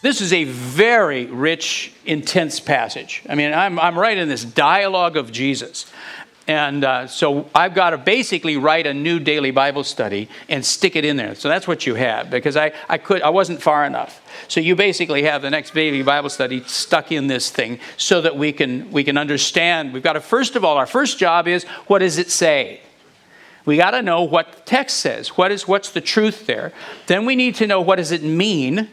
This is a very rich, intense passage. I mean, I'm, I'm right in this dialogue of Jesus. And uh, so I've got to basically write a new daily Bible study and stick it in there. So that's what you have because I, I, could, I wasn't far enough. So you basically have the next daily Bible study stuck in this thing so that we can, we can understand. We've got to, first of all, our first job is what does it say? We got to know what the text says. What is, what's the truth there? Then we need to know what does it mean?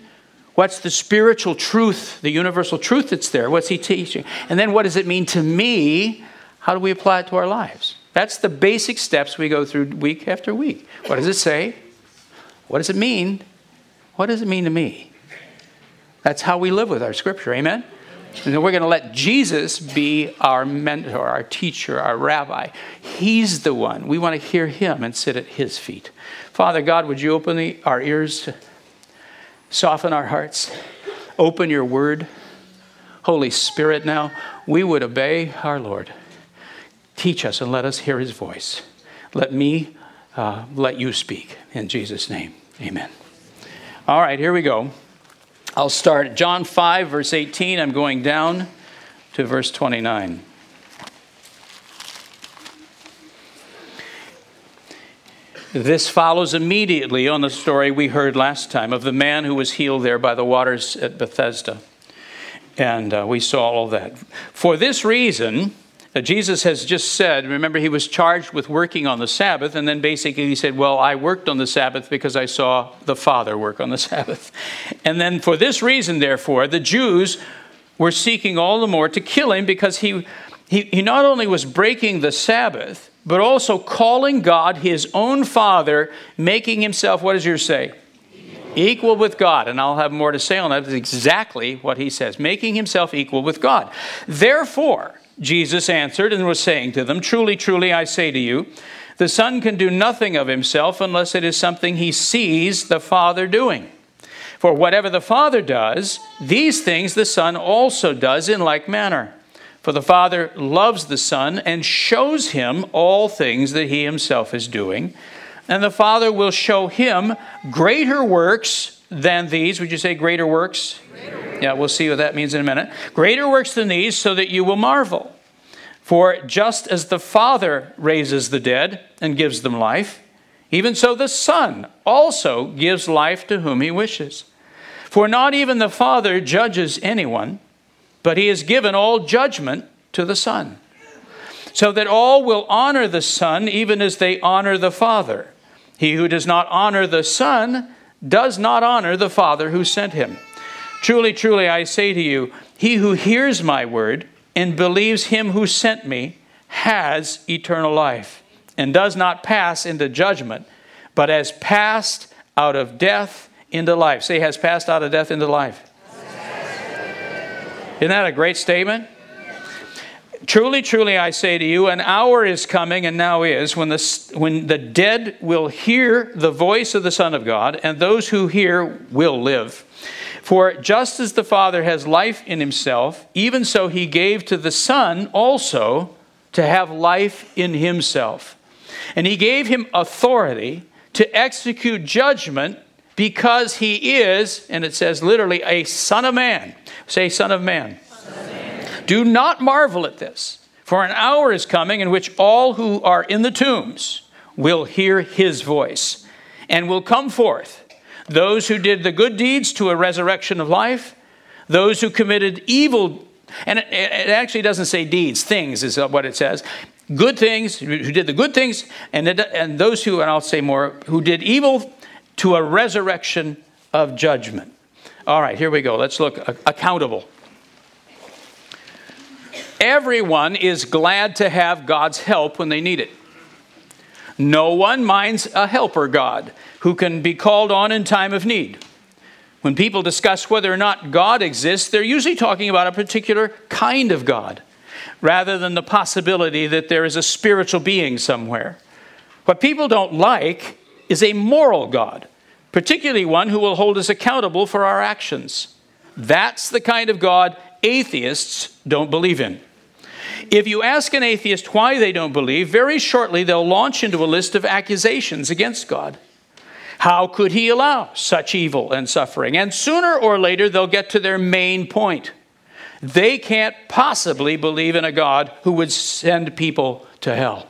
What's the spiritual truth, the universal truth that's there? What's he teaching? And then what does it mean to me? How do we apply it to our lives? That's the basic steps we go through week after week. What does it say? What does it mean? What does it mean to me? That's how we live with our scripture. Amen? And then we're going to let Jesus be our mentor, our teacher, our rabbi. He's the one. We want to hear him and sit at his feet. Father God, would you open the, our ears to Soften our hearts. Open your word. Holy Spirit, now we would obey our Lord. Teach us and let us hear his voice. Let me uh, let you speak. In Jesus' name, amen. All right, here we go. I'll start John 5, verse 18. I'm going down to verse 29. This follows immediately on the story we heard last time of the man who was healed there by the waters at Bethesda. And uh, we saw all that. For this reason, uh, Jesus has just said, remember, he was charged with working on the Sabbath, and then basically he said, Well, I worked on the Sabbath because I saw the Father work on the Sabbath. And then for this reason, therefore, the Jews were seeking all the more to kill him because he, he, he not only was breaking the Sabbath, but also calling God his own Father, making himself, what does yours say? Equal with God. And I'll have more to say on that. That's exactly what he says, making himself equal with God. Therefore, Jesus answered and was saying to them, Truly, truly, I say to you, the Son can do nothing of himself unless it is something he sees the Father doing. For whatever the Father does, these things the Son also does in like manner. For the Father loves the Son and shows him all things that he himself is doing. And the Father will show him greater works than these. Would you say greater works? Greater. Yeah, we'll see what that means in a minute. Greater works than these, so that you will marvel. For just as the Father raises the dead and gives them life, even so the Son also gives life to whom he wishes. For not even the Father judges anyone but he has given all judgment to the Son, so that all will honor the Son even as they honor the Father. He who does not honor the Son does not honor the Father who sent him. Truly, truly, I say to you, he who hears my word and believes him who sent me has eternal life and does not pass into judgment, but has passed out of death into life. Say, has passed out of death into life. Isn't that a great statement? Truly, truly, I say to you, an hour is coming and now is when the, when the dead will hear the voice of the Son of God, and those who hear will live. For just as the Father has life in himself, even so he gave to the Son also to have life in himself. And he gave him authority to execute judgment because he is, and it says literally, a Son of Man. Say, Son of Man. Do not marvel at this, for an hour is coming in which all who are in the tombs will hear his voice and will come forth. Those who did the good deeds to a resurrection of life, those who committed evil, and it, it actually doesn't say deeds, things is what it says. Good things, who did the good things, and, and those who, and I'll say more, who did evil to a resurrection of judgment. All right, here we go. Let's look accountable. Everyone is glad to have God's help when they need it. No one minds a helper God who can be called on in time of need. When people discuss whether or not God exists, they're usually talking about a particular kind of God rather than the possibility that there is a spiritual being somewhere. What people don't like is a moral God, particularly one who will hold us accountable for our actions. That's the kind of God atheists don't believe in. If you ask an atheist why they don't believe, very shortly they'll launch into a list of accusations against God. How could he allow such evil and suffering? And sooner or later they'll get to their main point. They can't possibly believe in a God who would send people to hell.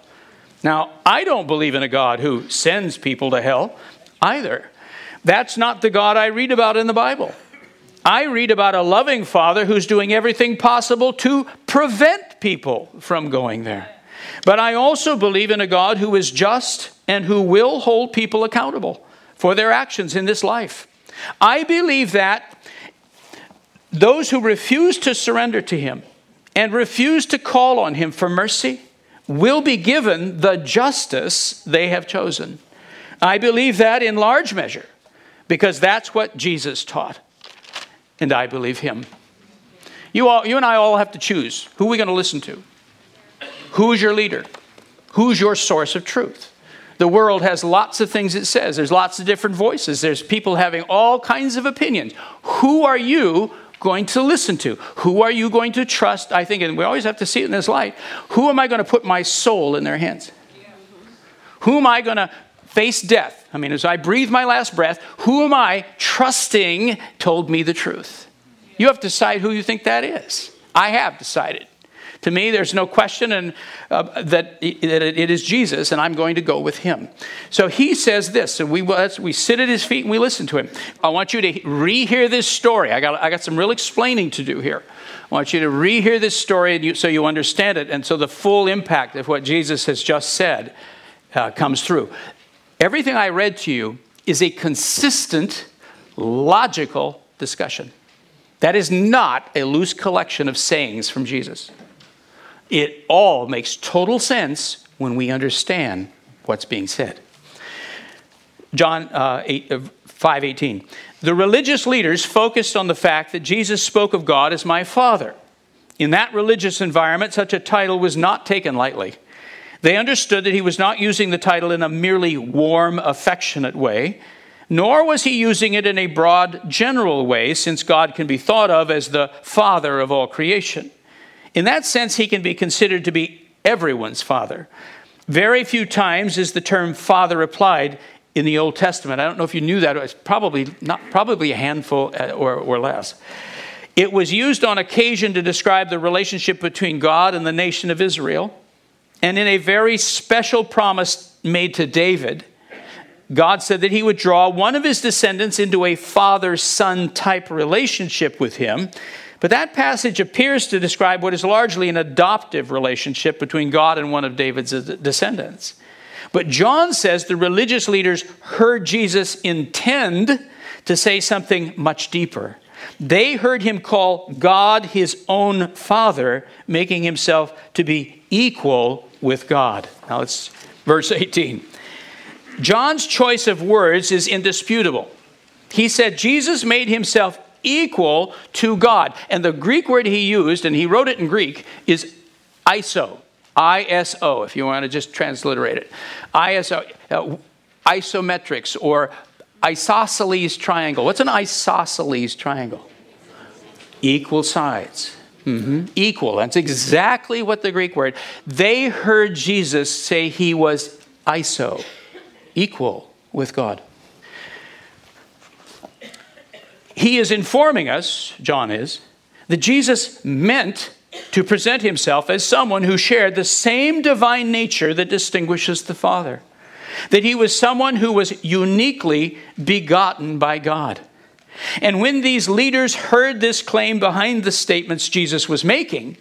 Now, I don't believe in a God who sends people to hell either. That's not the God I read about in the Bible. I read about a loving father who's doing everything possible to prevent people from going there. But I also believe in a God who is just and who will hold people accountable for their actions in this life. I believe that those who refuse to surrender to Him and refuse to call on Him for mercy will be given the justice they have chosen. I believe that in large measure because that's what Jesus taught and I believe him. You, all, you and I all have to choose who are we going to listen to? Who's your leader? Who's your source of truth? The world has lots of things it says. There's lots of different voices. There's people having all kinds of opinions. Who are you going to listen to? Who are you going to trust? I think, and we always have to see it in this light. Who am I going to put my soul in their hands? Who am I going to face death, I mean, as I breathe my last breath, who am I trusting told me the truth? You have to decide who you think that is. I have decided. To me, there's no question and, uh, that, that it is Jesus, and I'm going to go with him. So he says this, and we, we sit at his feet and we listen to him. I want you to rehear this story. I got, I got some real explaining to do here. I want you to rehear this story you, so you understand it, and so the full impact of what Jesus has just said uh, comes through. Everything I read to you is a consistent, logical discussion. That is not a loose collection of sayings from Jesus. It all makes total sense when we understand what's being said. John uh, 8, uh, 5:18. The religious leaders focused on the fact that Jesus spoke of God as my Father. In that religious environment, such a title was not taken lightly. They understood that he was not using the title in a merely warm, affectionate way, nor was he using it in a broad, general way, since God can be thought of as the Father of all creation. In that sense, he can be considered to be everyone's Father. Very few times is the term Father applied in the Old Testament. I don't know if you knew that. It's probably not probably a handful uh, or, or less. It was used on occasion to describe the relationship between God and the nation of Israel. And in a very special promise made to David, God said that he would draw one of his descendants into a father son type relationship with him. But that passage appears to describe what is largely an adoptive relationship between God and one of David's descendants. But John says the religious leaders heard Jesus intend to say something much deeper. They heard him call God his own father, making himself to be equal with God. Now it's verse 18. John's choice of words is indisputable. He said Jesus made himself equal to God. And the Greek word he used, and he wrote it in Greek, is iso. ISO, if you want to just transliterate it. ISO, uh, isometrics or isosceles triangle. What's an isosceles triangle? Equal sides. Mm-hmm. Equal. That's exactly what the Greek word. They heard Jesus say he was iso, equal with God. He is informing us, John is, that Jesus meant to present himself as someone who shared the same divine nature that distinguishes the Father. That he was someone who was uniquely begotten by God. And when these leaders heard this claim behind the statements Jesus was making,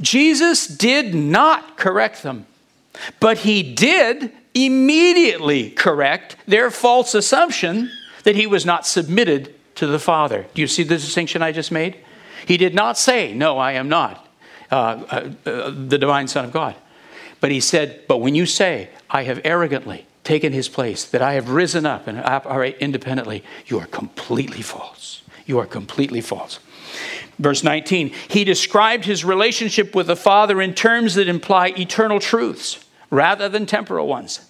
Jesus did not correct them, but he did immediately correct their false assumption that he was not submitted to the Father. Do you see the distinction I just made? He did not say, No, I am not uh, uh, uh, the divine Son of God. But he said, But when you say, I have arrogantly taken his place, that I have risen up and operate independently, you are completely false. You are completely false. Verse 19, he described his relationship with the Father in terms that imply eternal truths rather than temporal ones.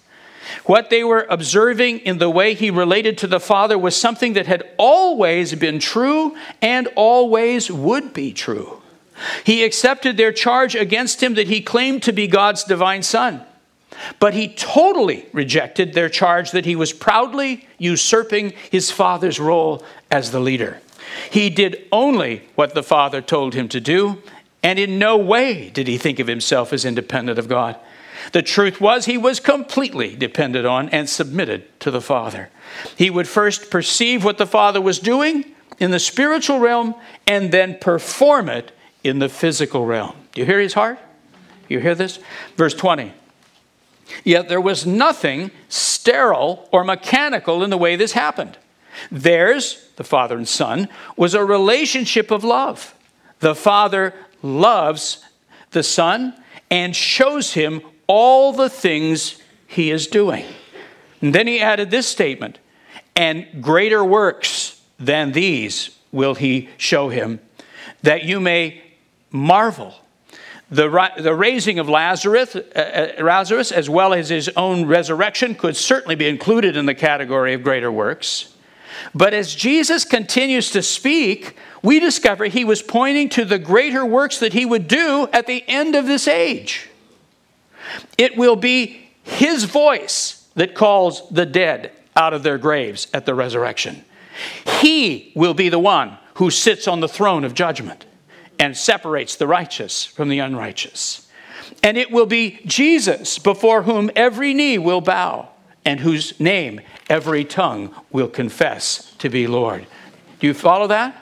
What they were observing in the way he related to the Father was something that had always been true and always would be true. He accepted their charge against him that he claimed to be God's divine Son. But he totally rejected their charge that he was proudly usurping his father's role as the leader. He did only what the Father told him to do, and in no way did he think of himself as independent of God. The truth was, he was completely dependent on and submitted to the Father. He would first perceive what the Father was doing in the spiritual realm and then perform it in the physical realm. Do you hear his heart? You hear this? Verse 20. Yet there was nothing sterile or mechanical in the way this happened. Theirs, the Father and Son, was a relationship of love. The Father loves the Son and shows him all the things he is doing. And then he added this statement and greater works than these will he show him, that you may marvel. The, the raising of Lazarus, uh, uh, Lazarus, as well as his own resurrection, could certainly be included in the category of greater works. But as Jesus continues to speak, we discover he was pointing to the greater works that he would do at the end of this age. It will be his voice that calls the dead out of their graves at the resurrection. He will be the one who sits on the throne of judgment and separates the righteous from the unrighteous. And it will be Jesus before whom every knee will bow and whose name every tongue will confess to be Lord. Do you follow that?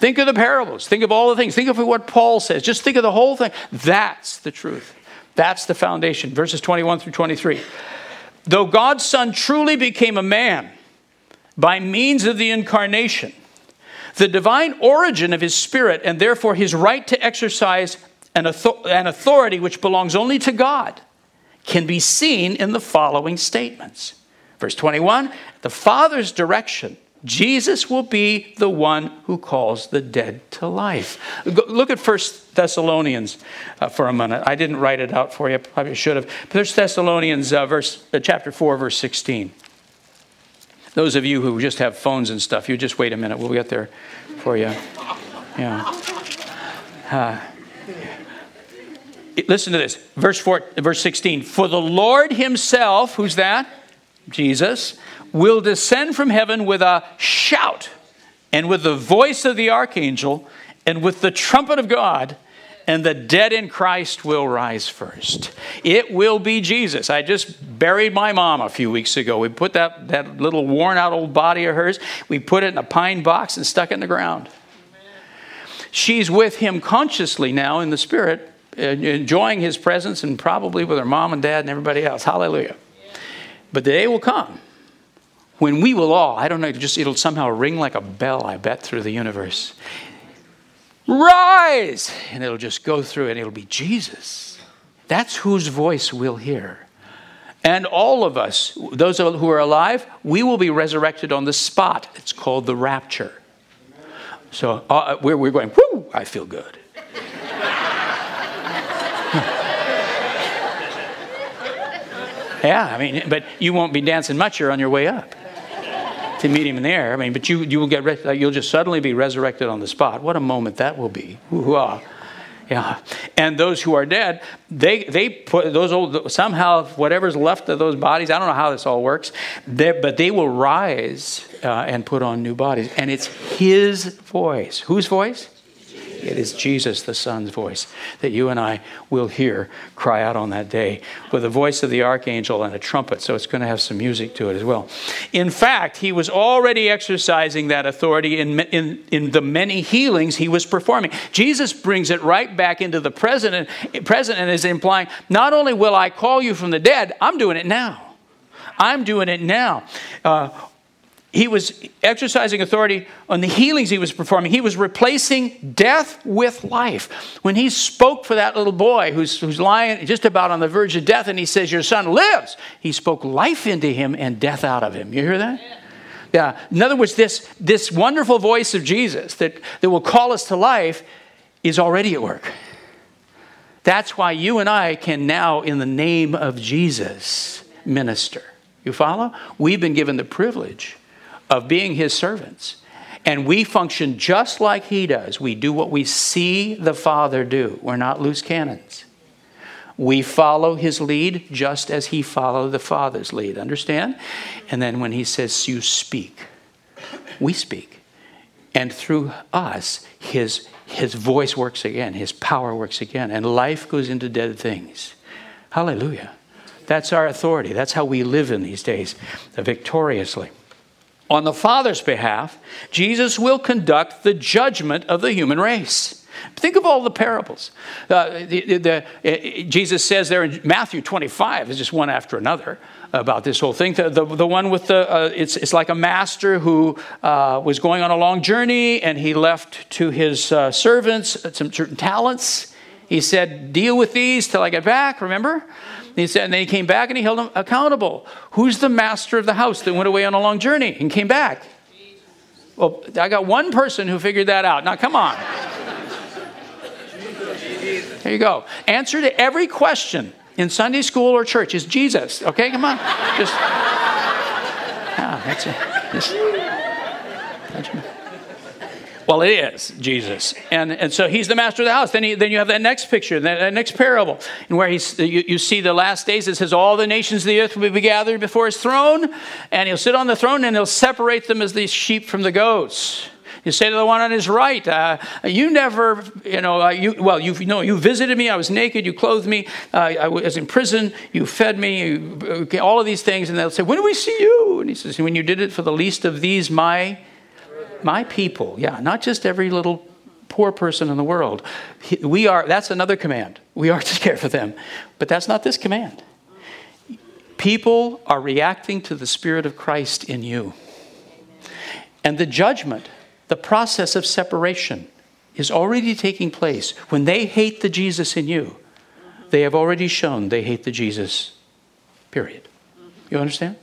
Think of the parables. Think of all the things. Think of what Paul says. Just think of the whole thing. That's the truth. That's the foundation. Verses 21 through 23. Though God's Son truly became a man by means of the incarnation, the divine origin of his spirit and therefore his right to exercise an, authority which belongs only to God can be seen in the following statements. Verse 21 The Father's direction Jesus will be the one who calls the dead to life. Look at 1 Thessalonians uh, for a minute. I didn't write it out for you, probably should have. 1 Thessalonians uh, verse, uh, chapter 4, verse 16. Those of you who just have phones and stuff, you just wait a minute. We'll get there for you. Yeah. Uh, listen to this. Verse, four, verse 16. For the Lord himself, who's that? Jesus will descend from heaven with a shout and with the voice of the archangel and with the trumpet of God, and the dead in Christ will rise first. It will be Jesus. I just buried my mom a few weeks ago. We put that, that little worn out old body of hers, we put it in a pine box and stuck it in the ground. She's with him consciously now in the spirit, enjoying his presence and probably with her mom and dad and everybody else. Hallelujah. But the day will come when we will all, I don't know, just it'll somehow ring like a bell, I bet, through the universe. Rise! And it'll just go through and it'll be Jesus. That's whose voice we'll hear. And all of us, those who are alive, we will be resurrected on the spot. It's called the rapture. So uh, we're, we're going, whoo, I feel good. yeah, I mean, but you won't be dancing much. You're on your way up to meet him in the air. I mean, but you, you will get, you'll just suddenly be resurrected on the spot. What a moment that will be. Hoo-hoo-ah. Yeah. And those who are dead, they, they put those old, somehow, whatever's left of those bodies, I don't know how this all works, but they will rise uh, and put on new bodies. And it's his voice. Whose voice? It is Jesus, the Son's voice, that you and I will hear cry out on that day with the voice of the archangel and a trumpet. So it's going to have some music to it as well. In fact, he was already exercising that authority in, in, in the many healings he was performing. Jesus brings it right back into the present, present and is implying, not only will I call you from the dead, I'm doing it now. I'm doing it now. Uh, he was exercising authority on the healings he was performing. He was replacing death with life. When he spoke for that little boy who's, who's lying just about on the verge of death and he says, Your son lives, he spoke life into him and death out of him. You hear that? Yeah. In other words, this, this wonderful voice of Jesus that, that will call us to life is already at work. That's why you and I can now, in the name of Jesus, minister. You follow? We've been given the privilege of being his servants. And we function just like he does. We do what we see the Father do. We're not loose cannons. We follow his lead just as he followed the Father's lead. Understand? And then when he says, You speak, we speak. And through us, his, his voice works again, his power works again, and life goes into dead things. Hallelujah. That's our authority. That's how we live in these days, victoriously on the Father's behalf, Jesus will conduct the judgment of the human race. Think of all the parables. Uh, the, the, uh, Jesus says there in Matthew 25, is just one after another about this whole thing. The, the, the one with the, uh, it's, it's like a master who uh, was going on a long journey and he left to his uh, servants some certain talents. He said, Deal with these till I get back, remember? He said, and then he came back and he held them accountable. Who's the master of the house that went away on a long journey and came back? Well, I got one person who figured that out. Now, come on. There you go. Answer to every question in Sunday school or church is Jesus. Okay, come on. Just, yeah, that's it. Just, well, it is Jesus. And, and so he's the master of the house. Then, he, then you have that next picture, that, that next parable, and where he's, you, you see the last days. It says, All the nations of the earth will be gathered before his throne, and he'll sit on the throne and he'll separate them as these sheep from the goats. You say to the one on his right, uh, "You never, you know, uh, you well, you, you know, you visited me. I was naked. You clothed me. Uh, I was in prison. You fed me. You, all of these things." And they'll say, "When do we see you?" And he says, "When you did it for the least of these, my my people. Yeah, not just every little poor person in the world. We are, that's another command. We are to care for them. But that's not this command. People are reacting to the Spirit of Christ in you. And the judgment, the process of separation, is already taking place. When they hate the Jesus in you, they have already shown they hate the Jesus, period. You understand?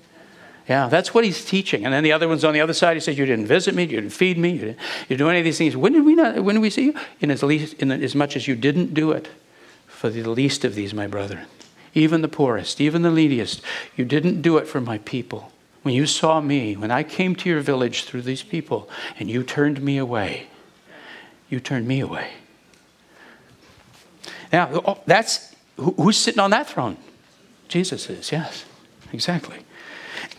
Yeah, that's what he's teaching. And then the other one's on the other side. He says, You didn't visit me, you didn't feed me, you didn't, you do any of these things. When did we not when did we see you? In as least in as much as you didn't do it for the least of these, my brethren. Even the poorest, even the neediest. You didn't do it for my people. When you saw me, when I came to your village through these people, and you turned me away, you turned me away. Now, oh, that's who's sitting on that throne? Jesus is, yes, exactly.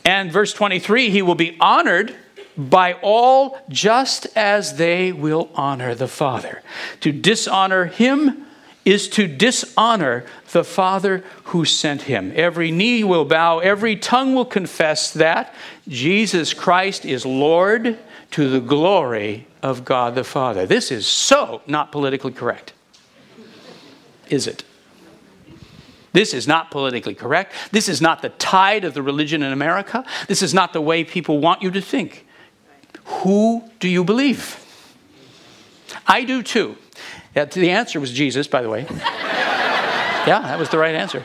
And verse 23 he will be honored by all just as they will honor the Father. To dishonor him is to dishonor the Father who sent him. Every knee will bow, every tongue will confess that Jesus Christ is Lord to the glory of God the Father. This is so not politically correct. Is it? This is not politically correct. This is not the tide of the religion in America. This is not the way people want you to think. Who do you believe? I do too. The answer was Jesus, by the way. yeah, that was the right answer.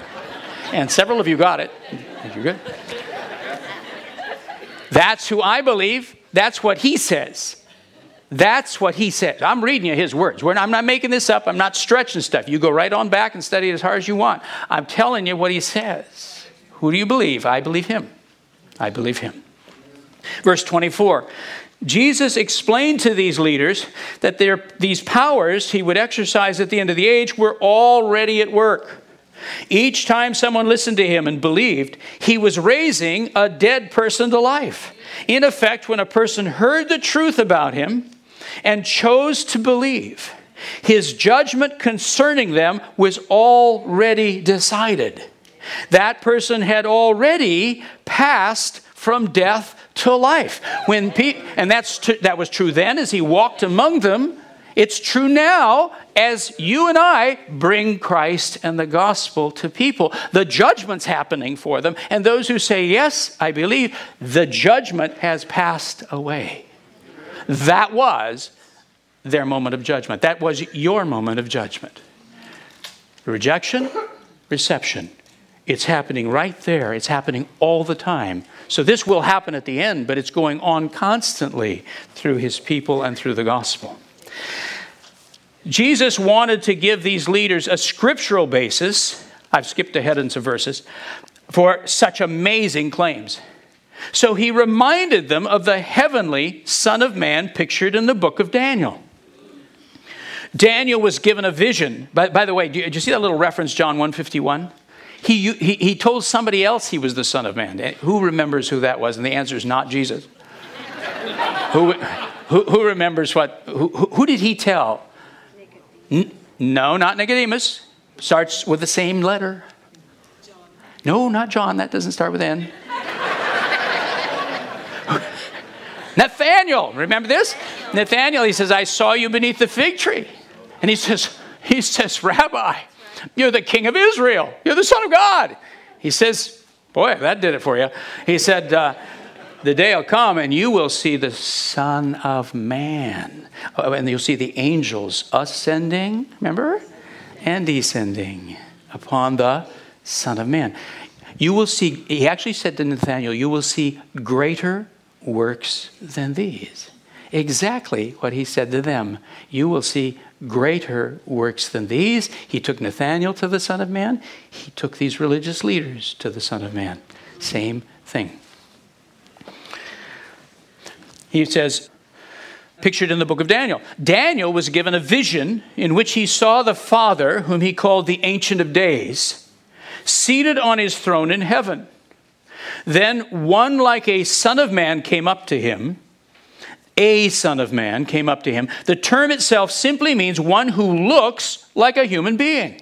And several of you got it. You're good. That's who I believe. That's what he says. That's what he said. I'm reading you his words. I'm not making this up. I'm not stretching stuff. You go right on back and study it as hard as you want. I'm telling you what he says. Who do you believe? I believe him. I believe him. Verse 24 Jesus explained to these leaders that these powers he would exercise at the end of the age were already at work. Each time someone listened to him and believed, he was raising a dead person to life. In effect, when a person heard the truth about him, and chose to believe, his judgment concerning them was already decided. That person had already passed from death to life. When Pete, and that's that was true then as he walked among them It's true now as you and I bring Christ and the gospel to people. The judgment's happening for them. And those who say, Yes, I believe, the judgment has passed away. That was their moment of judgment. That was your moment of judgment. Rejection, reception. It's happening right there. It's happening all the time. So this will happen at the end, but it's going on constantly through his people and through the gospel. Jesus wanted to give these leaders a scriptural basis. I've skipped ahead in some verses for such amazing claims. So he reminded them of the heavenly Son of Man pictured in the book of Daniel. Daniel was given a vision. By, by the way, do you, do you see that little reference, John 151? He, he, he told somebody else he was the Son of Man. Who remembers who that was? And the answer is not Jesus. who, who, who, remembers what? Who, who did he tell? N- no, not Nicodemus. Starts with the same letter. No, not John. That doesn't start with N. Nathaniel, remember this? Nathaniel, he says, I saw you beneath the fig tree. And he says, he says, Rabbi, you're the king of Israel. You're the son of God. He says, Boy, that did it for you. He said, uh, The day will come and you will see the Son of Man. Oh, and you'll see the angels ascending, remember? And descending upon the Son of Man. You will see, he actually said to Nathanael, You will see greater works than these. Exactly what he said to them. You will see greater works than these. He took Nathanael to the Son of Man. He took these religious leaders to the Son of Man. Same thing. He says, pictured in the book of Daniel. Daniel was given a vision in which he saw the Father, whom he called the Ancient of Days, seated on his throne in heaven. Then one like a Son of Man came up to him a Son of Man came up to him. The term itself simply means one who looks like a human being.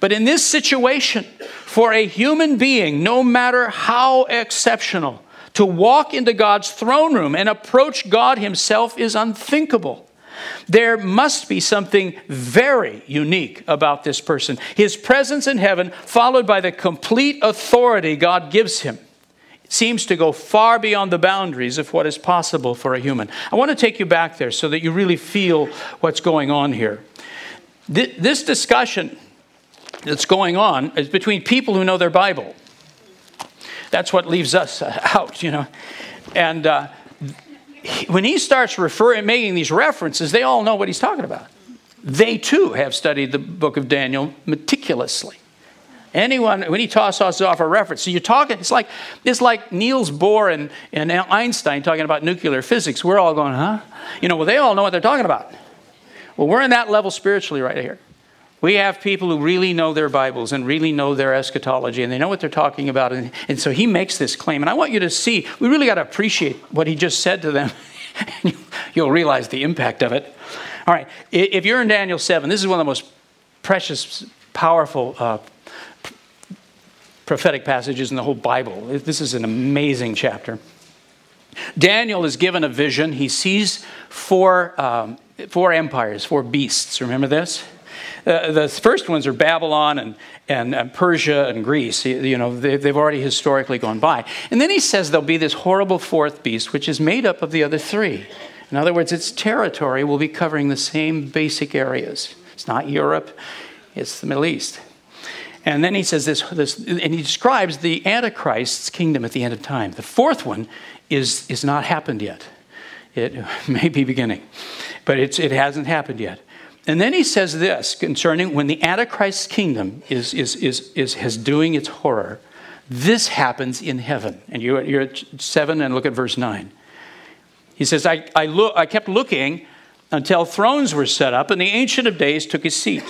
But in this situation, for a human being, no matter how exceptional, to walk into God's throne room and approach God Himself is unthinkable. There must be something very unique about this person. His presence in heaven, followed by the complete authority God gives him seems to go far beyond the boundaries of what is possible for a human. I want to take you back there so that you really feel what's going on here. This discussion that's going on is between people who know their Bible. That's what leaves us out, you know. And uh, when he starts referring, making these references, they all know what he's talking about. They too have studied the book of Daniel meticulously. Anyone, when he tosses off a reference, so you're talking, it's like, it's like Niels Bohr and, and Einstein talking about nuclear physics. We're all going, huh? You know, well, they all know what they're talking about. Well, we're in that level spiritually right here. We have people who really know their Bibles and really know their eschatology and they know what they're talking about. And, and so he makes this claim. And I want you to see, we really got to appreciate what he just said to them. You'll realize the impact of it. All right, if you're in Daniel 7, this is one of the most precious, powerful uh, prophetic passages in the whole Bible. This is an amazing chapter. Daniel is given a vision. He sees four, um, four empires, four beasts. Remember this? Uh, the first ones are Babylon and, and, and Persia and Greece. You, you know, they, they've already historically gone by. And then he says there'll be this horrible fourth beast, which is made up of the other three. In other words, its territory will be covering the same basic areas. It's not Europe, it's the Middle East. And then he says this, this, and he describes the Antichrist's kingdom at the end of time. The fourth one is, is not happened yet. It may be beginning, but it's, it hasn't happened yet. And then he says this concerning when the Antichrist's kingdom is, is, is, is, is doing its horror, this happens in heaven. And you're, you're at 7 and look at verse 9. He says, I, I, look, I kept looking until thrones were set up, and the Ancient of Days took his seat.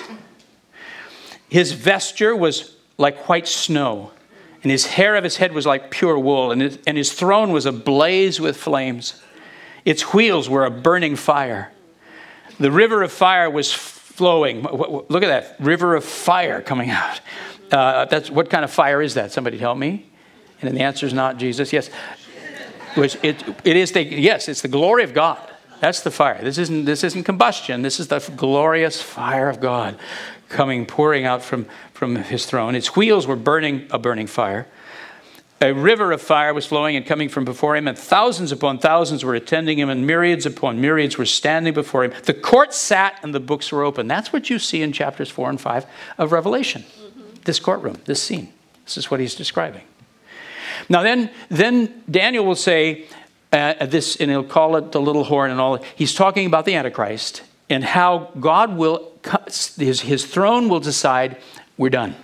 His vesture was like white snow, and his hair of his head was like pure wool, and his, and his throne was ablaze with flames. Its wheels were a burning fire. The river of fire was flowing. Look at that river of fire coming out. Uh, that's what kind of fire is that? Somebody tell me. And the answer is not Jesus. Yes, which it, it is the yes, it's the glory of God. That's the fire. This isn't, this isn't combustion. This is the glorious fire of God coming, pouring out from, from his throne. Its wheels were burning a burning fire. A river of fire was flowing and coming from before him, and thousands upon thousands were attending him, and myriads upon myriads were standing before him. The court sat, and the books were open. That's what you see in chapters 4 and 5 of Revelation. Mm-hmm. This courtroom, this scene. This is what he's describing. Now, then, then Daniel will say uh, this, and he'll call it the little horn and all. He's talking about the Antichrist and how God will, his, his throne will decide, we're done.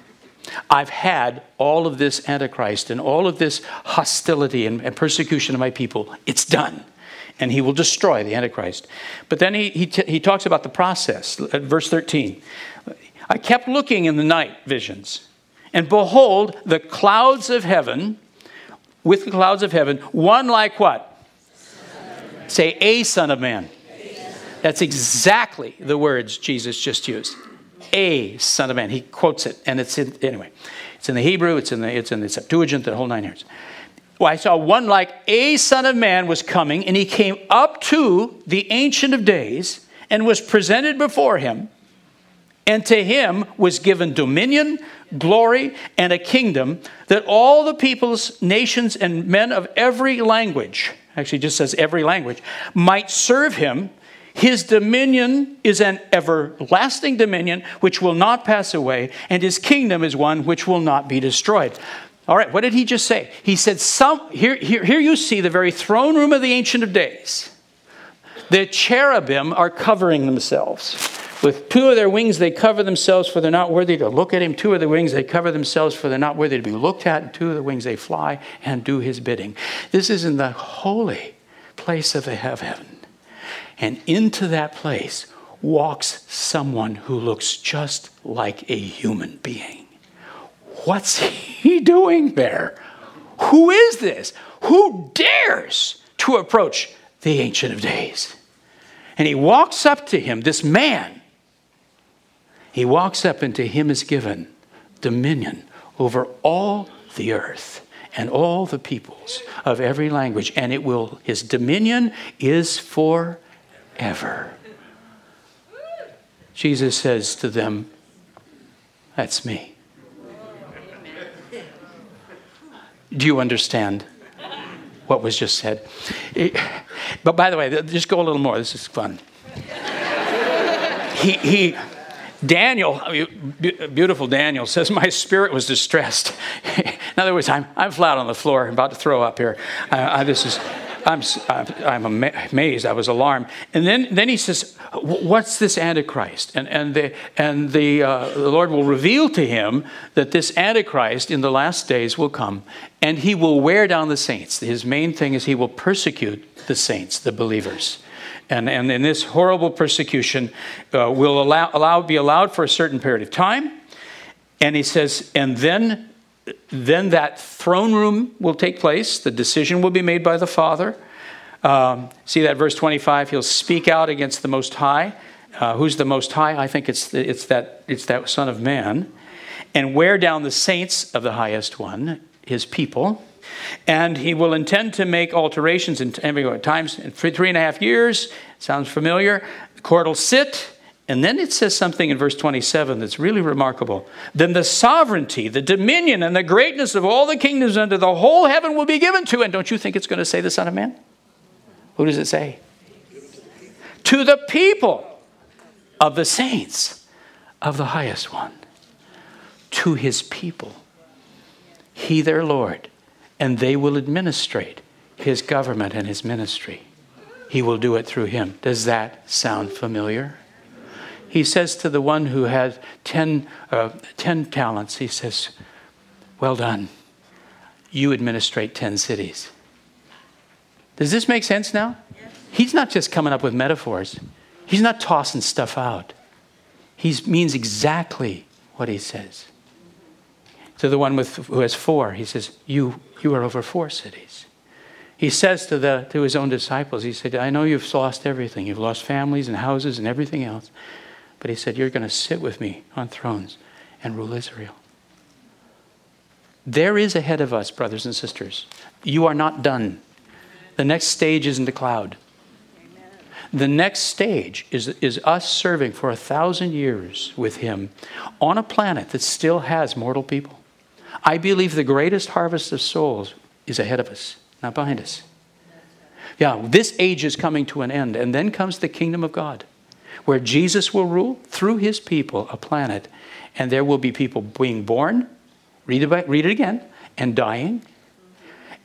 I've had all of this Antichrist and all of this hostility and, and persecution of my people. It's done. And he will destroy the Antichrist. But then he, he, t- he talks about the process. At verse 13 I kept looking in the night visions, and behold, the clouds of heaven, with the clouds of heaven, one like what? Say, a son of man. That's exactly the words Jesus just used a son of man. He quotes it, and it's in, anyway, it's in the Hebrew, it's in the, it's in the Septuagint, the whole nine yards. Well, I saw one like a son of man was coming, and he came up to the Ancient of Days and was presented before him. And to him was given dominion, glory, and a kingdom that all the peoples, nations, and men of every language, actually just says every language, might serve him. His dominion is an everlasting dominion which will not pass away, and his kingdom is one which will not be destroyed. All right, what did he just say? He said, Some, here, here, here you see the very throne room of the Ancient of Days. The cherubim are covering themselves. With two of their wings, they cover themselves, for they're not worthy to look at him. Two of the wings, they cover themselves, for they're not worthy to be looked at. And two of the wings, they fly and do his bidding. This is in the holy place of the heaven. And into that place walks someone who looks just like a human being. What's he doing there? Who is this? Who dares to approach the Ancient of Days? And he walks up to him, this man. He walks up, and to him is given dominion over all the earth and all the peoples of every language. And it will, his dominion is for ever. Jesus says to them, That's me. Do you understand what was just said? but by the way, just go a little more. This is fun. he, he, Daniel, beautiful Daniel, says, My spirit was distressed. In other words, I'm, I'm flat on the floor, about to throw up here. I, this is. I'm, I'm amazed. I was alarmed. And then, then he says, What's this Antichrist? And, and, the, and the, uh, the Lord will reveal to him that this Antichrist in the last days will come and he will wear down the saints. His main thing is he will persecute the saints, the believers. And, and in this horrible persecution uh, will allow, allow, be allowed for a certain period of time. And he says, and then then that throne room will take place. The decision will be made by the Father. Um, see that verse 25? He'll speak out against the Most High. Uh, who's the Most High? I think it's, it's, that, it's that Son of Man. And wear down the saints of the highest one, his people. And he will intend to make alterations in times in three and a half years. Sounds familiar. The court will sit and then it says something in verse 27 that's really remarkable. Then the sovereignty, the dominion, and the greatness of all the kingdoms under the whole heaven will be given to. And don't you think it's going to say the Son of Man? Who does it say? To the people of the saints of the highest one. To his people. He their Lord. And they will administrate his government and his ministry. He will do it through him. Does that sound familiar? He says to the one who had 10, uh, 10 talents, he says, Well done. You administrate 10 cities. Does this make sense now? He's not just coming up with metaphors, he's not tossing stuff out. He means exactly what he says. To the one with, who has four, he says, you, you are over four cities. He says to, the, to his own disciples, He said, I know you've lost everything. You've lost families and houses and everything else. But he said, You're going to sit with me on thrones and rule Israel. There is ahead of us, brothers and sisters. You are not done. The next stage isn't a cloud. The next stage is, is us serving for a thousand years with Him on a planet that still has mortal people. I believe the greatest harvest of souls is ahead of us, not behind us. Yeah, this age is coming to an end, and then comes the kingdom of God, where Jesus will rule through his people a planet, and there will be people being born, read it, read it again, and dying,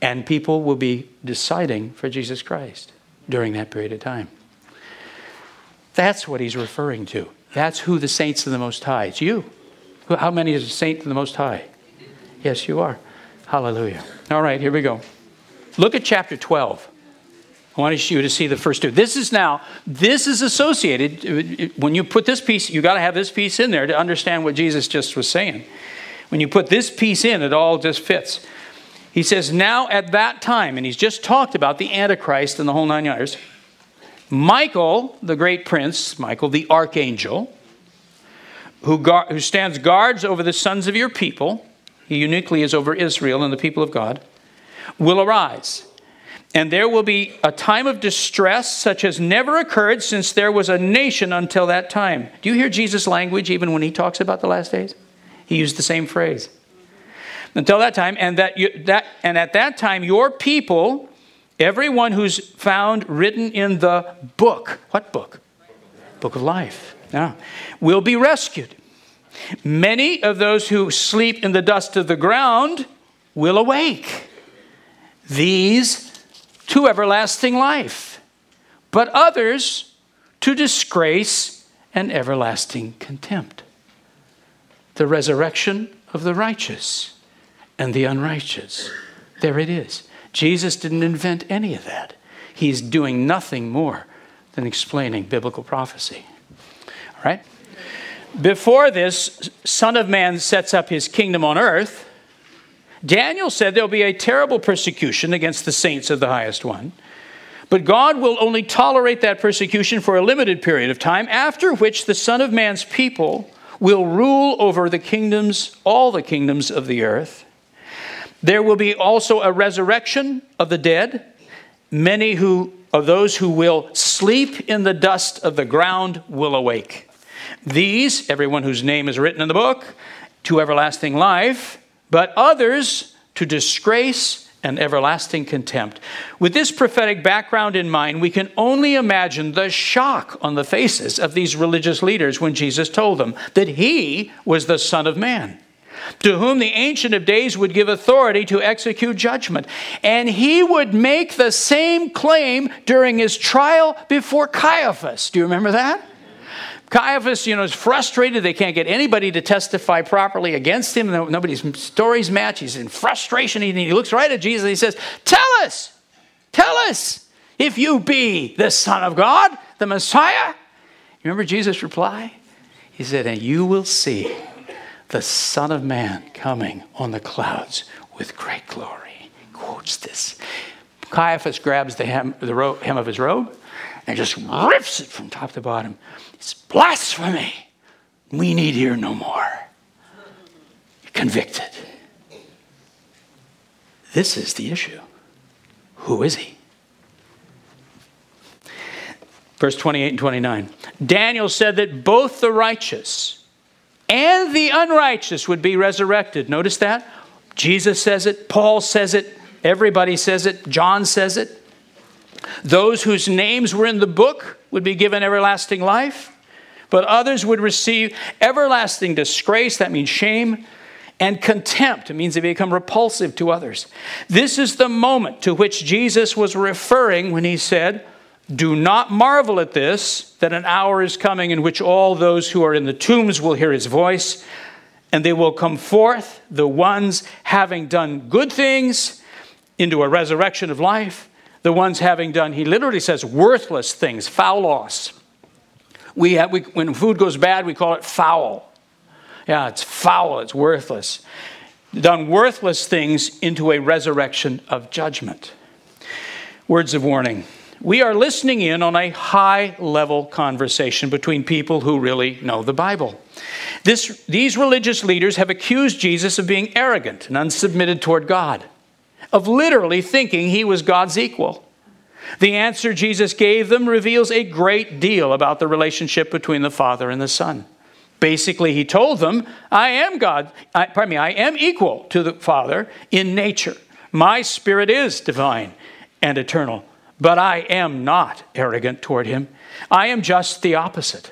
and people will be deciding for Jesus Christ during that period of time. That's what he's referring to. That's who the saints of the Most High. It's you. How many is a saint of the Most High? Yes, you are. Hallelujah. All right, here we go. Look at chapter 12. I want you to see the first two. This is now, this is associated. Uh, uh, when you put this piece, you got to have this piece in there to understand what Jesus just was saying. When you put this piece in, it all just fits. He says, Now at that time, and he's just talked about the Antichrist and the whole nine yards. Michael, the great prince, Michael the archangel, who, who stands guards over the sons of your people, he uniquely is over Israel and the people of God, will arise. And there will be a time of distress such as never occurred since there was a nation until that time. Do you hear Jesus' language even when he talks about the last days? He used the same phrase. Until that time, and that, you, that and at that time, your people, everyone who's found written in the book, what book? Book of life. Yeah, will be rescued. Many of those who sleep in the dust of the ground will awake. These to everlasting life, but others to disgrace and everlasting contempt. The resurrection of the righteous and the unrighteous. There it is. Jesus didn't invent any of that. He's doing nothing more than explaining biblical prophecy. All right? Before this, Son of Man sets up his kingdom on earth Daniel said there'll be a terrible persecution against the saints of the highest one. But God will only tolerate that persecution for a limited period of time, after which the Son of Man's people will rule over the kingdoms, all the kingdoms of the earth. There will be also a resurrection of the dead. Many who of those who will sleep in the dust of the ground will awake. These, everyone whose name is written in the book, to everlasting life but others to disgrace and everlasting contempt. With this prophetic background in mind, we can only imagine the shock on the faces of these religious leaders when Jesus told them that he was the Son of Man, to whom the Ancient of Days would give authority to execute judgment. And he would make the same claim during his trial before Caiaphas. Do you remember that? Caiaphas, you know, is frustrated. They can't get anybody to testify properly against him. Nobody's stories match. He's in frustration. He looks right at Jesus and he says, Tell us, tell us if you be the Son of God, the Messiah. Remember Jesus' reply? He said, And you will see the Son of Man coming on the clouds with great glory. He quotes this. Caiaphas grabs the hem, the hem of his robe and just rips it from top to bottom. It's blasphemy. We need hear no more. Convicted. This is the issue. Who is he? Verse 28 and 29. Daniel said that both the righteous and the unrighteous would be resurrected. Notice that? Jesus says it, Paul says it, everybody says it, John says it. Those whose names were in the book would be given everlasting life, but others would receive everlasting disgrace, that means shame, and contempt. It means they become repulsive to others. This is the moment to which Jesus was referring when he said, Do not marvel at this, that an hour is coming in which all those who are in the tombs will hear his voice, and they will come forth, the ones having done good things, into a resurrection of life the ones having done, he literally says, worthless things, foulos. We, have, we when food goes bad, we call it foul. Yeah, it's foul, it's worthless. Done worthless things into a resurrection of judgment. Words of warning. We are listening in on a high level conversation between people who really know the Bible. This, these religious leaders have accused Jesus of being arrogant and unsubmitted toward God of literally thinking he was God's equal. The answer Jesus gave them reveals a great deal about the relationship between the Father and the Son. Basically, he told them, I am God, I, pardon me, I am equal to the Father in nature. My spirit is divine and eternal, but I am not arrogant toward him. I am just the opposite.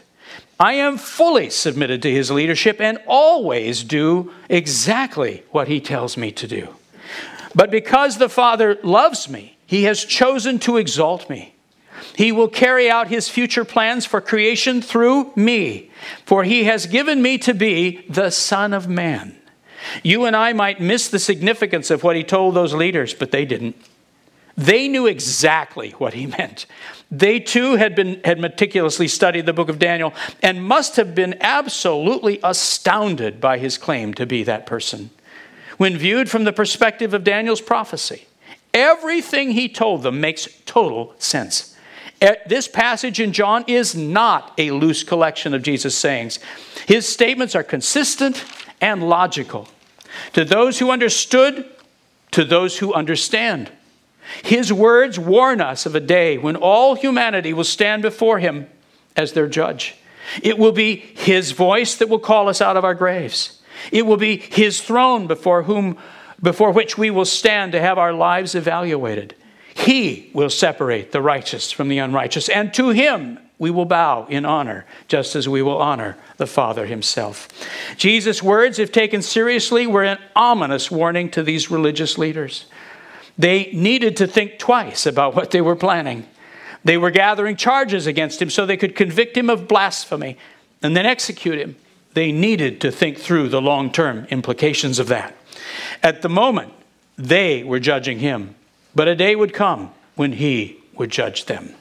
I am fully submitted to his leadership and always do exactly what he tells me to do. But because the Father loves me, he has chosen to exalt me. He will carry out his future plans for creation through me, for he has given me to be the Son of Man. You and I might miss the significance of what he told those leaders, but they didn't. They knew exactly what he meant. They too had, been, had meticulously studied the book of Daniel and must have been absolutely astounded by his claim to be that person. When viewed from the perspective of Daniel's prophecy, everything he told them makes total sense. Eh, this passage in John is not a loose collection of Jesus' sayings. His statements are consistent and logical. To those who understood, to those who understand. His words warn us of a day when all humanity will stand before him as their judge. It will be his voice that will call us out of our graves. It will be his throne before whom before which we will stand to have our lives evaluated. He will separate the righteous from the unrighteous, and to him we will bow in honor, just as we will honor the Father himself. Jesus' words, if taken seriously, were an ominous warning to these religious leaders. They needed to think twice about what they were planning. They were gathering charges against him so they could convict him of blasphemy and then execute him. They needed to think through the long term implications of that. At the moment, they were judging him, but a day would come when he would judge them.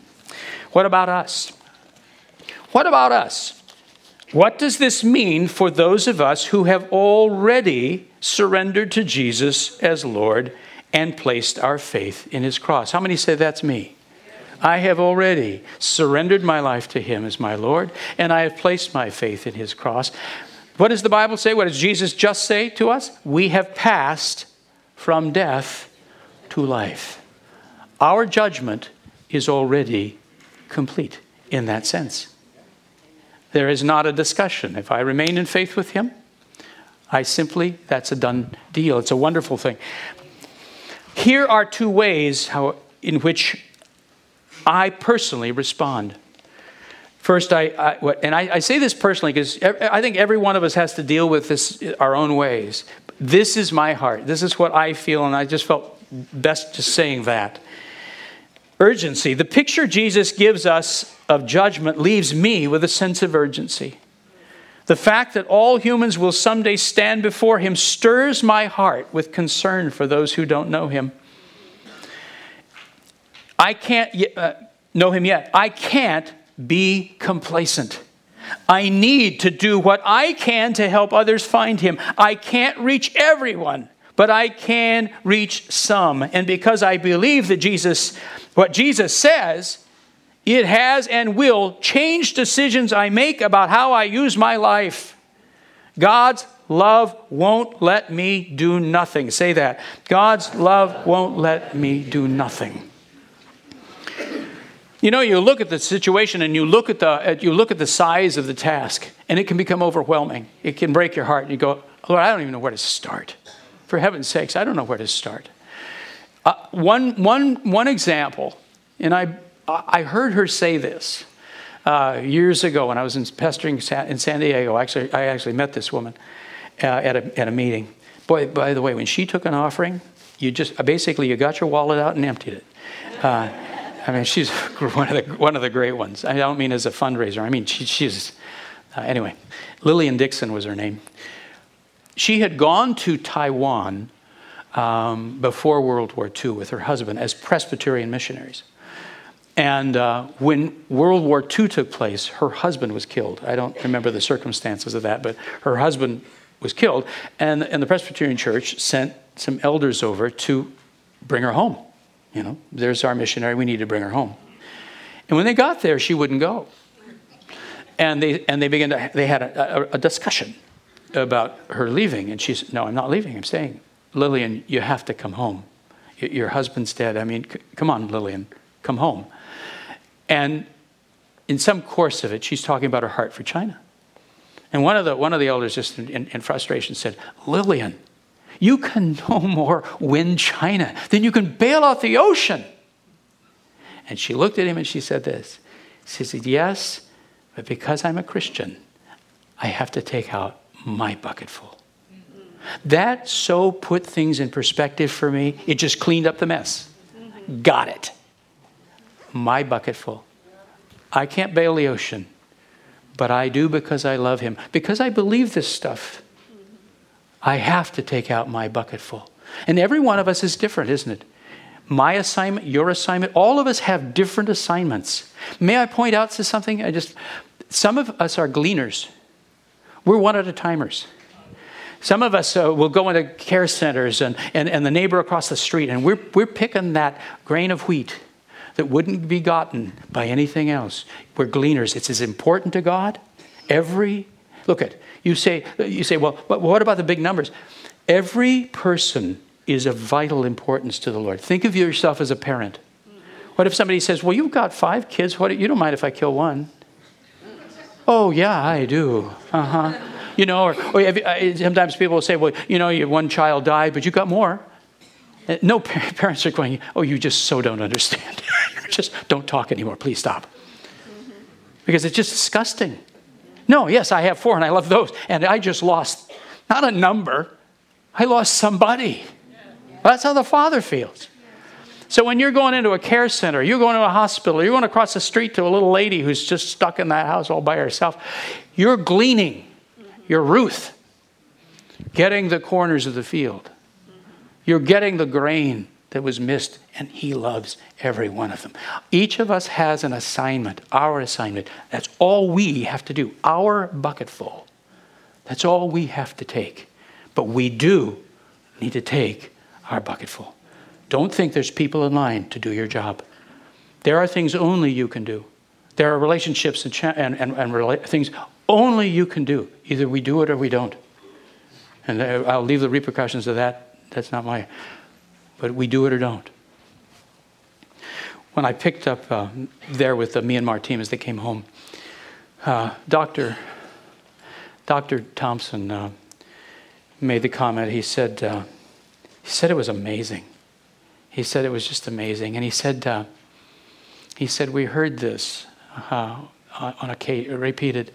What about us? What about us? What does this mean for those of us who have already surrendered to Jesus as Lord and placed our faith in his cross. How many say that's me? I have already surrendered my life to him as my Lord, and I have placed my faith in his cross. What does the Bible say? What does Jesus just say to us? We have passed from death to life. Our judgment is already complete in that sense. There is not a discussion. If I remain in faith with him, I simply, that's a done deal. It's a wonderful thing. Here are two ways how, in which I personally respond. First, I, I and I, I, say this personally because I think every one of us has to deal with this our own ways. This is my heart. This is what I feel, and I just felt best just saying that. Urgency. The picture Jesus gives us of judgment leaves me with a sense of urgency. The fact that all humans will someday stand before him stirs my heart with concern for those who don't know him. I can't uh, know him yet. I can't be complacent. I need to do what I can to help others find him. I can't reach everyone, but I can reach some. And because I believe that Jesus, what Jesus says, it has and will change decisions I make about how I use my life. God's love won't let me do nothing. Say that. God's love won't let me do nothing. You know, you look at the situation and you look at the you look at the size of the task, and it can become overwhelming. It can break your heart. And you go, Lord, I don't even know where to start. For heaven's sakes, I don't know where to start. Uh, one, one, one example, and I I heard her say this uh, years ago when I was in pestering in San Diego. Actually, I actually met this woman uh, at, a, at a meeting. Boy, by the way, when she took an offering, you just basically you got your wallet out and emptied it. I mean, she's one of the one of the great ones. I don't mean as a fundraiser. I mean she, she's uh, anyway. Lillian Dickson was her name. She had gone to Taiwan um, before World War II with her husband as Presbyterian missionaries. And uh, when World War II took place, her husband was killed. I don't remember the circumstances of that, but her husband was killed. And, and the Presbyterian Church sent some elders over to bring her home. You know, there's our missionary, we need to bring her home. And when they got there, she wouldn't go. And they, and they began to, they had a, a, a discussion about her leaving. And she said, No, I'm not leaving, I'm staying. Lillian, you have to come home. Your husband's dead. I mean, c- come on, Lillian come home. And in some course of it, she's talking about her heart for China. And one of the, one of the elders, just in, in, in frustration, said, Lillian, you can no more win China than you can bail out the ocean. And she looked at him and she said this. She said, Yes, but because I'm a Christian, I have to take out my bucketful. That so put things in perspective for me. It just cleaned up the mess. Got it. My bucketful. I can't bail the ocean, but I do because I love him. Because I believe this stuff, I have to take out my bucketful. And every one of us is different, isn't it? My assignment, your assignment, all of us have different assignments. May I point out to something? I just some of us are gleaners. We're one at a timers. Some of us uh, will go into care centers and, and, and the neighbor across the street, and we're, we're picking that grain of wheat that wouldn't be gotten by anything else. We're gleaners. It's as important to God. Every, look at, you say, you say, well, but what about the big numbers? Every person is of vital importance to the Lord. Think of yourself as a parent. What if somebody says, well, you've got five kids. What, you don't mind if I kill one? Oh, yeah, I do. Uh huh. You know, or, or sometimes people will say, well, you know, one child died, but you got more. Uh, no parents are going, oh, you just so don't understand. just don't talk anymore. Please stop. Because it's just disgusting. No, yes, I have four and I love those. And I just lost not a number, I lost somebody. That's how the father feels. So when you're going into a care center, you're going to a hospital, you're going across the street to a little lady who's just stuck in that house all by herself, you're gleaning. You're Ruth, getting the corners of the field. You're getting the grain that was missed, and He loves every one of them. Each of us has an assignment, our assignment. That's all we have to do, our bucketful. That's all we have to take. But we do need to take our bucketful. Don't think there's people in line to do your job. There are things only you can do. There are relationships and, cha- and, and, and rela- things only you can do. Either we do it or we don't. And uh, I'll leave the repercussions of that. That's not my. But we do it or don't. When I picked up uh, there with the Myanmar team as they came home, uh, Dr. Dr. Thompson uh, made the comment. He said, uh, he said it was amazing. He said it was just amazing. And he said, uh, he said, we heard this uh, on a repeated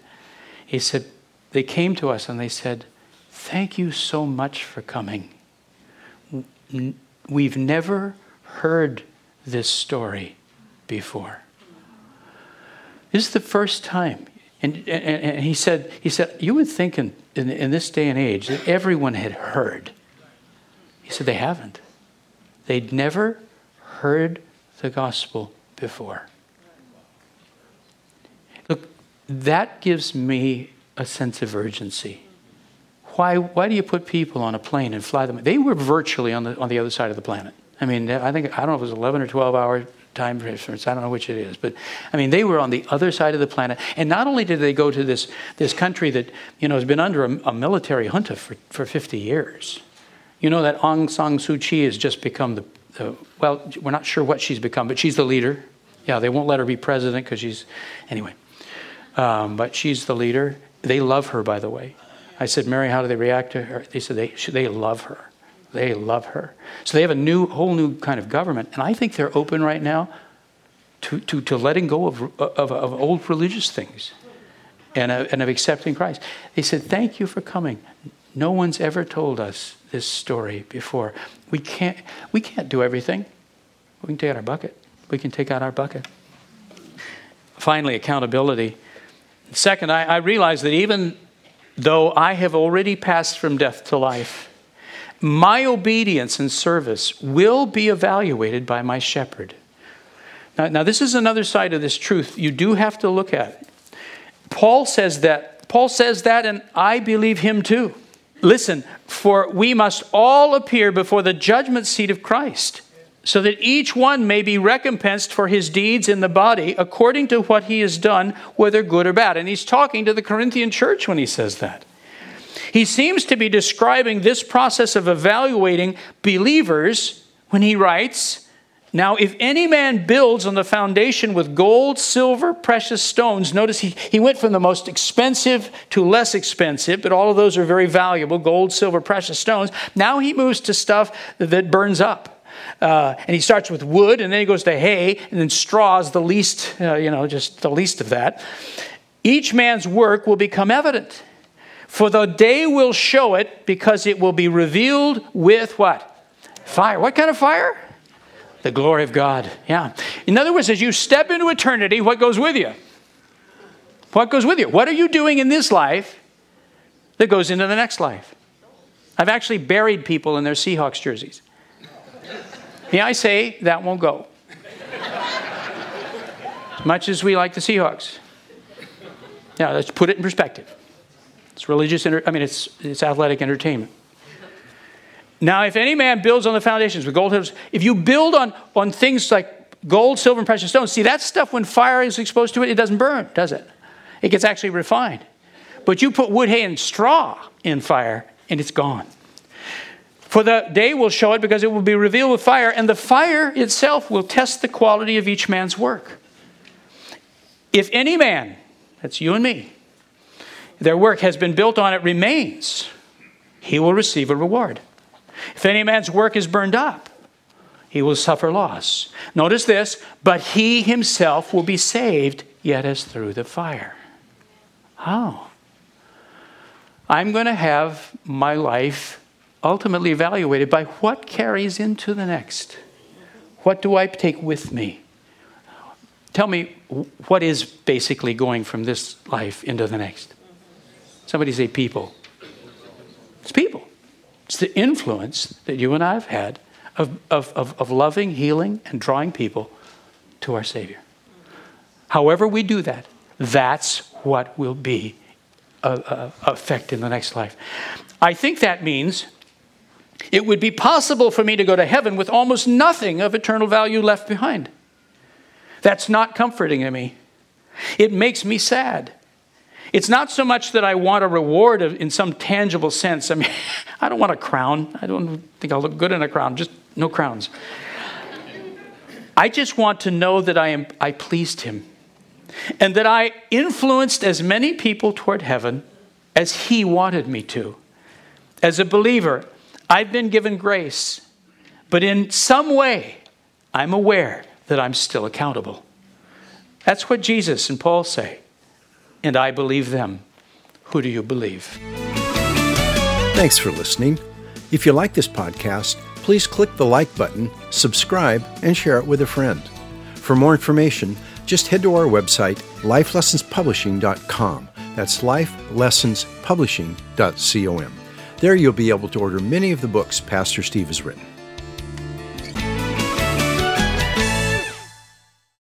he said, they came to us and they said, Thank you so much for coming. We've never heard this story before. This is the first time. And, and, and he, said, he said, You would think in, in, in this day and age that everyone had heard. He said, They haven't. They'd never heard the gospel before. Look, that gives me a sense of urgency. Why, why do you put people on a plane and fly them? They were virtually on the, on the other side of the planet. I mean, I think, I don't know if it was 11 or 12 hour time difference. I don't know which it is. But, I mean, they were on the other side of the planet. And not only did they go to this, this country that, you know, has been under a, a military junta for, for 50 years. You know that Aung San Suu Kyi has just become the, the, well, we're not sure what she's become, but she's the leader. Yeah, they won't let her be president because she's, anyway. Um, but she's the leader. They love her, by the way. I said, Mary, how do they react to her? They said they, they love her. They love her. So they have a new, whole new kind of government. And I think they're open right now to, to, to letting go of, of, of old religious things and, uh, and of accepting Christ. They said, Thank you for coming. No one's ever told us this story before. We can't, we can't do everything. We can take out our bucket. We can take out our bucket. Finally, accountability. Second, I, I realize that even though I have already passed from death to life, my obedience and service will be evaluated by my shepherd. Now, now, this is another side of this truth you do have to look at. Paul says that. Paul says that, and I believe him too. Listen, for we must all appear before the judgment seat of Christ so that each one may be recompensed for his deeds in the body according to what he has done, whether good or bad. And he's talking to the Corinthian church when he says that. He seems to be describing this process of evaluating believers when he writes, Now, if any man builds on the foundation with gold, silver, precious stones, notice he, he went from the most expensive to less expensive, but all of those are very valuable gold, silver, precious stones. Now he moves to stuff that burns up. Uh, and he starts with wood, and then he goes to hay, and then straws, the least, uh, you know, just the least of that. Each man's work will become evident. For the day will show it, because it will be revealed with what? Fire. What kind of fire? The glory of God. Yeah. In other words, as you step into eternity, what goes with you? What goes with you? What are you doing in this life that goes into the next life? I've actually buried people in their Seahawks jerseys. Yeah, I say that won't go. As much as we like the Seahawks. Now, let's put it in perspective. It's religious, I mean, it's, it's athletic entertainment. Now, if any man builds on the foundations with gold, if you build on, on things like gold, silver, and precious stones, see, that stuff, when fire is exposed to it, it doesn't burn, does it? It gets actually refined. But you put wood, hay, and straw in fire, and it's gone. For the day will show it because it will be revealed with fire, and the fire itself will test the quality of each man's work. If any man, that's you and me, their work has been built on it remains, he will receive a reward. If any man's work is burned up, he will suffer loss. Notice this, but he himself will be saved, yet as through the fire. How? I'm going to have my life ultimately evaluated by what carries into the next. What do I take with me? Tell me what is basically going from this life into the next. Somebody say people. It's people. It's the influence that you and I have had of, of, of, of loving, healing, and drawing people to our Savior. However, we do that, that's what will be a, a, effect in the next life. I think that means it would be possible for me to go to heaven with almost nothing of eternal value left behind. That's not comforting to me. It makes me sad. It's not so much that I want a reward in some tangible sense. I mean, I don't want a crown. I don't think I'll look good in a crown, just no crowns. I just want to know that I, am, I pleased him and that I influenced as many people toward heaven as he wanted me to. As a believer, I've been given grace, but in some way, I'm aware that I'm still accountable. That's what Jesus and Paul say and I believe them. Who do you believe? Thanks for listening. If you like this podcast, please click the like button, subscribe, and share it with a friend. For more information, just head to our website, lifelessonspublishing.com. That's lifelessonspublishing.com. There you'll be able to order many of the books Pastor Steve has written.